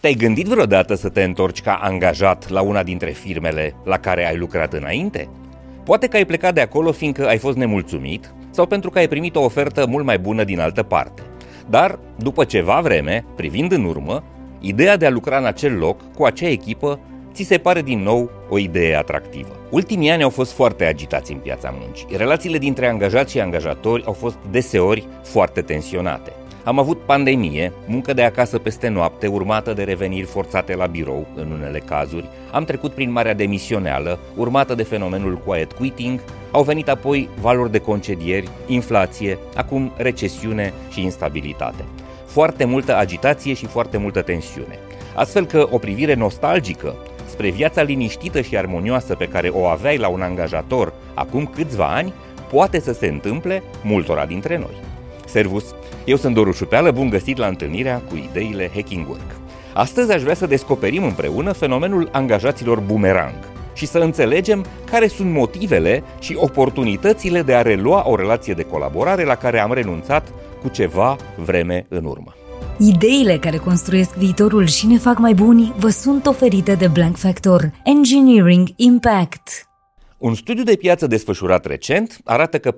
Te-ai gândit vreodată să te întorci ca angajat la una dintre firmele la care ai lucrat înainte? Poate că ai plecat de acolo fiindcă ai fost nemulțumit sau pentru că ai primit o ofertă mult mai bună din altă parte. Dar, după ceva vreme, privind în urmă, ideea de a lucra în acel loc, cu acea echipă, ți se pare din nou o idee atractivă. Ultimii ani au fost foarte agitați în piața muncii. Relațiile dintre angajați și angajatori au fost deseori foarte tensionate. Am avut pandemie, muncă de acasă peste noapte, urmată de reveniri forțate la birou în unele cazuri. Am trecut prin marea demisioneală, urmată de fenomenul quiet quitting. Au venit apoi valori de concedieri, inflație, acum recesiune și instabilitate. Foarte multă agitație și foarte multă tensiune. Astfel că o privire nostalgică spre viața liniștită și armonioasă pe care o aveai la un angajator acum câțiva ani poate să se întâmple multora dintre noi. Servus! Eu sunt Doru Șupeală, bun găsit la întâlnirea cu ideile Hacking Work. Astăzi aș vrea să descoperim împreună fenomenul angajaților boomerang și să înțelegem care sunt motivele și oportunitățile de a relua o relație de colaborare la care am renunțat cu ceva vreme în urmă. Ideile care construiesc viitorul și ne fac mai buni vă sunt oferite de Blank Factor Engineering Impact. Un studiu de piață desfășurat recent arată că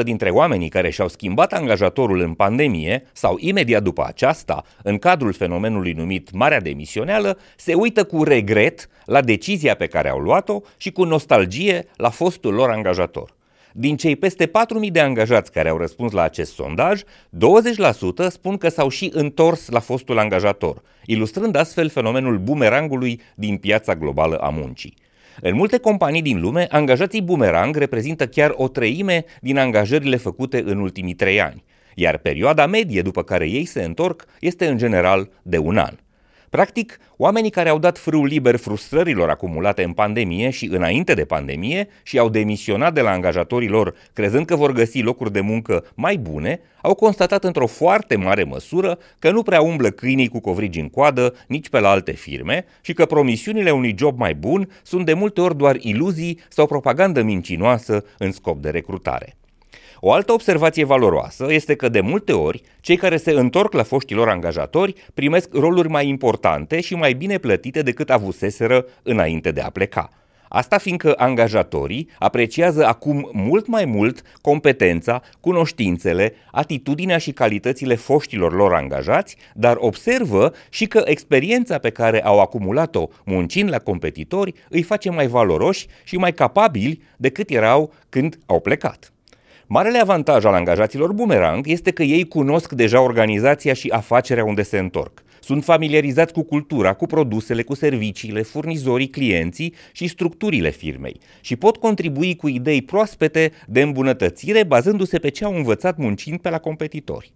43% dintre oamenii care și-au schimbat angajatorul în pandemie sau imediat după aceasta, în cadrul fenomenului numit Marea Demisioneală, se uită cu regret la decizia pe care au luat-o și cu nostalgie la fostul lor angajator. Din cei peste 4.000 de angajați care au răspuns la acest sondaj, 20% spun că s-au și întors la fostul angajator, ilustrând astfel fenomenul bumerangului din piața globală a muncii. În multe companii din lume, angajații bumerang reprezintă chiar o treime din angajările făcute în ultimii trei ani, iar perioada medie după care ei se întorc este în general de un an. Practic, oamenii care au dat frâu liber frustrărilor acumulate în pandemie și înainte de pandemie și au demisionat de la angajatorii lor crezând că vor găsi locuri de muncă mai bune, au constatat într-o foarte mare măsură că nu prea umblă câinii cu covrigi în coadă nici pe la alte firme și că promisiunile unui job mai bun sunt de multe ori doar iluzii sau propagandă mincinoasă în scop de recrutare. O altă observație valoroasă este că de multe ori cei care se întorc la foștilor angajatori primesc roluri mai importante și mai bine plătite decât avuseseră înainte de a pleca. Asta fiindcă angajatorii apreciază acum mult mai mult competența, cunoștințele, atitudinea și calitățile foștilor lor angajați, dar observă și că experiența pe care au acumulat-o muncind la competitori îi face mai valoroși și mai capabili decât erau când au plecat. Marele avantaj al angajaților Boomerang este că ei cunosc deja organizația și afacerea unde se întorc. Sunt familiarizați cu cultura, cu produsele, cu serviciile, furnizorii, clienții și structurile firmei și pot contribui cu idei proaspete de îmbunătățire bazându-se pe ce au învățat muncind pe la competitori.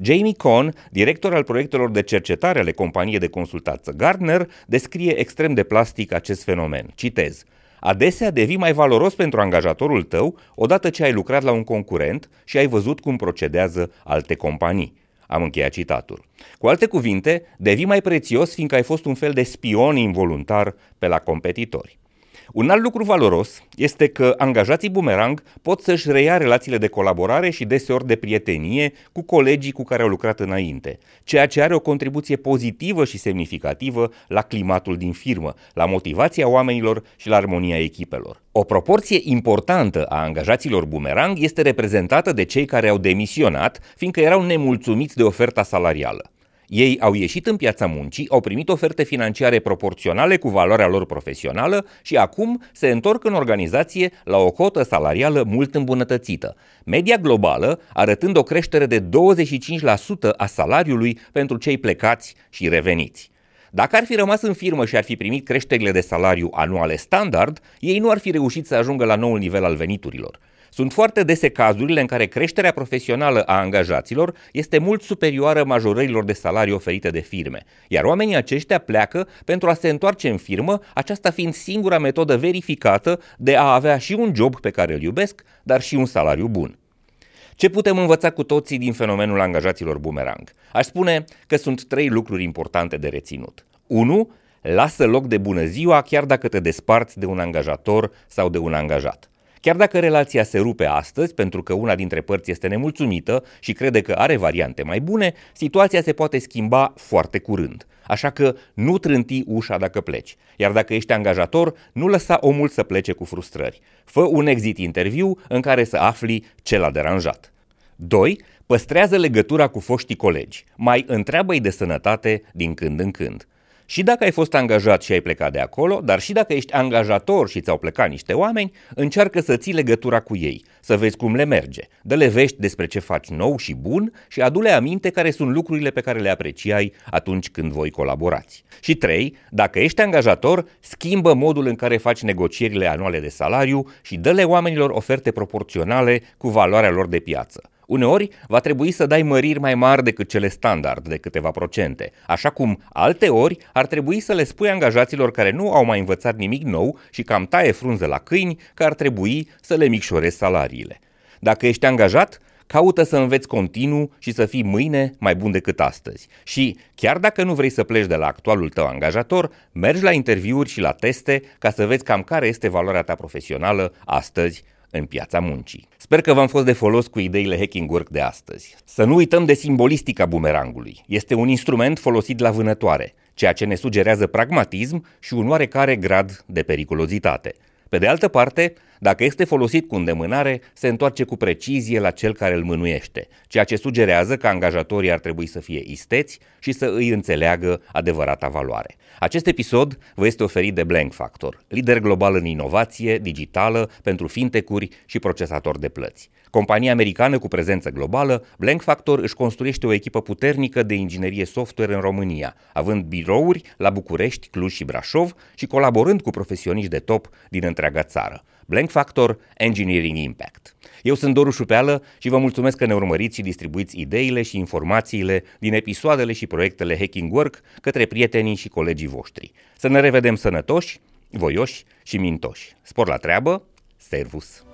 Jamie Cohn, director al proiectelor de cercetare ale companiei de consultanță Gardner, descrie extrem de plastic acest fenomen. Citez. Adesea devii mai valoros pentru angajatorul tău odată ce ai lucrat la un concurent și ai văzut cum procedează alte companii. Am încheiat citatul. Cu alte cuvinte, devii mai prețios fiindcă ai fost un fel de spion involuntar pe la competitori. Un alt lucru valoros este că angajații Boomerang pot să-și reia relațiile de colaborare și deseori de prietenie cu colegii cu care au lucrat înainte, ceea ce are o contribuție pozitivă și semnificativă la climatul din firmă, la motivația oamenilor și la armonia echipelor. O proporție importantă a angajaților Boomerang este reprezentată de cei care au demisionat, fiindcă erau nemulțumiți de oferta salarială. Ei au ieșit în piața muncii, au primit oferte financiare proporționale cu valoarea lor profesională și acum se întorc în organizație la o cotă salarială mult îmbunătățită. Media globală arătând o creștere de 25% a salariului pentru cei plecați și reveniți. Dacă ar fi rămas în firmă și ar fi primit creșterile de salariu anuale standard, ei nu ar fi reușit să ajungă la noul nivel al veniturilor. Sunt foarte dese cazurile în care creșterea profesională a angajaților este mult superioară majorărilor de salarii oferite de firme, iar oamenii aceștia pleacă pentru a se întoarce în firmă, aceasta fiind singura metodă verificată de a avea și un job pe care îl iubesc, dar și un salariu bun. Ce putem învăța cu toții din fenomenul angajaților boomerang? Aș spune că sunt trei lucruri importante de reținut. 1. Lasă loc de bună ziua chiar dacă te desparți de un angajator sau de un angajat. Chiar dacă relația se rupe astăzi pentru că una dintre părți este nemulțumită și crede că are variante mai bune, situația se poate schimba foarte curând. Așa că nu trânti ușa dacă pleci. Iar dacă ești angajator, nu lăsa omul să plece cu frustrări. Fă un exit interviu în care să afli ce l-a deranjat. 2. Păstrează legătura cu foștii colegi. Mai întreabă-i de sănătate din când în când. Și dacă ai fost angajat și ai plecat de acolo, dar și dacă ești angajator și ți-au plecat niște oameni, încearcă să ții legătura cu ei, să vezi cum le merge. Dă-le vești despre ce faci nou și bun și adu-le aminte care sunt lucrurile pe care le apreciai atunci când voi colaborați. Și 3. Dacă ești angajator, schimbă modul în care faci negocierile anuale de salariu și dă-le oamenilor oferte proporționale cu valoarea lor de piață. Uneori va trebui să dai măriri mai mari decât cele standard de câteva procente, așa cum alte ori ar trebui să le spui angajaților care nu au mai învățat nimic nou și cam taie frunză la câini că ar trebui să le micșorezi salariile. Dacă ești angajat, caută să înveți continuu și să fii mâine mai bun decât astăzi. Și chiar dacă nu vrei să pleci de la actualul tău angajator, mergi la interviuri și la teste ca să vezi cam care este valoarea ta profesională astăzi în piața muncii. Sper că v-am fost de folos cu ideile Hacking Work de astăzi. Să nu uităm de simbolistica bumerangului. Este un instrument folosit la vânătoare, ceea ce ne sugerează pragmatism și un oarecare grad de periculozitate. Pe de altă parte, dacă este folosit cu îndemânare, se întoarce cu precizie la cel care îl mânuiește, ceea ce sugerează că angajatorii ar trebui să fie isteți și să îi înțeleagă adevărata valoare. Acest episod vă este oferit de Blank Factor, lider global în inovație digitală pentru fintecuri și procesatori de plăți. Compania americană cu prezență globală, Blank Factor își construiește o echipă puternică de inginerie software în România, având birouri la București, Cluj și Brașov și colaborând cu profesioniști de top din întreaga țară. Blank Factor Engineering Impact. Eu sunt Doru Șupeală și vă mulțumesc că ne urmăriți și distribuiți ideile și informațiile din episoadele și proiectele Hacking Work către prietenii și colegii voștri. Să ne revedem sănătoși, voioși și mintoși. Spor la treabă, servus!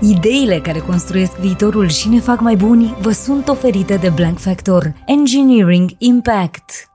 Ideile care construiesc viitorul și ne fac mai buni vă sunt oferite de Blank Factor Engineering Impact.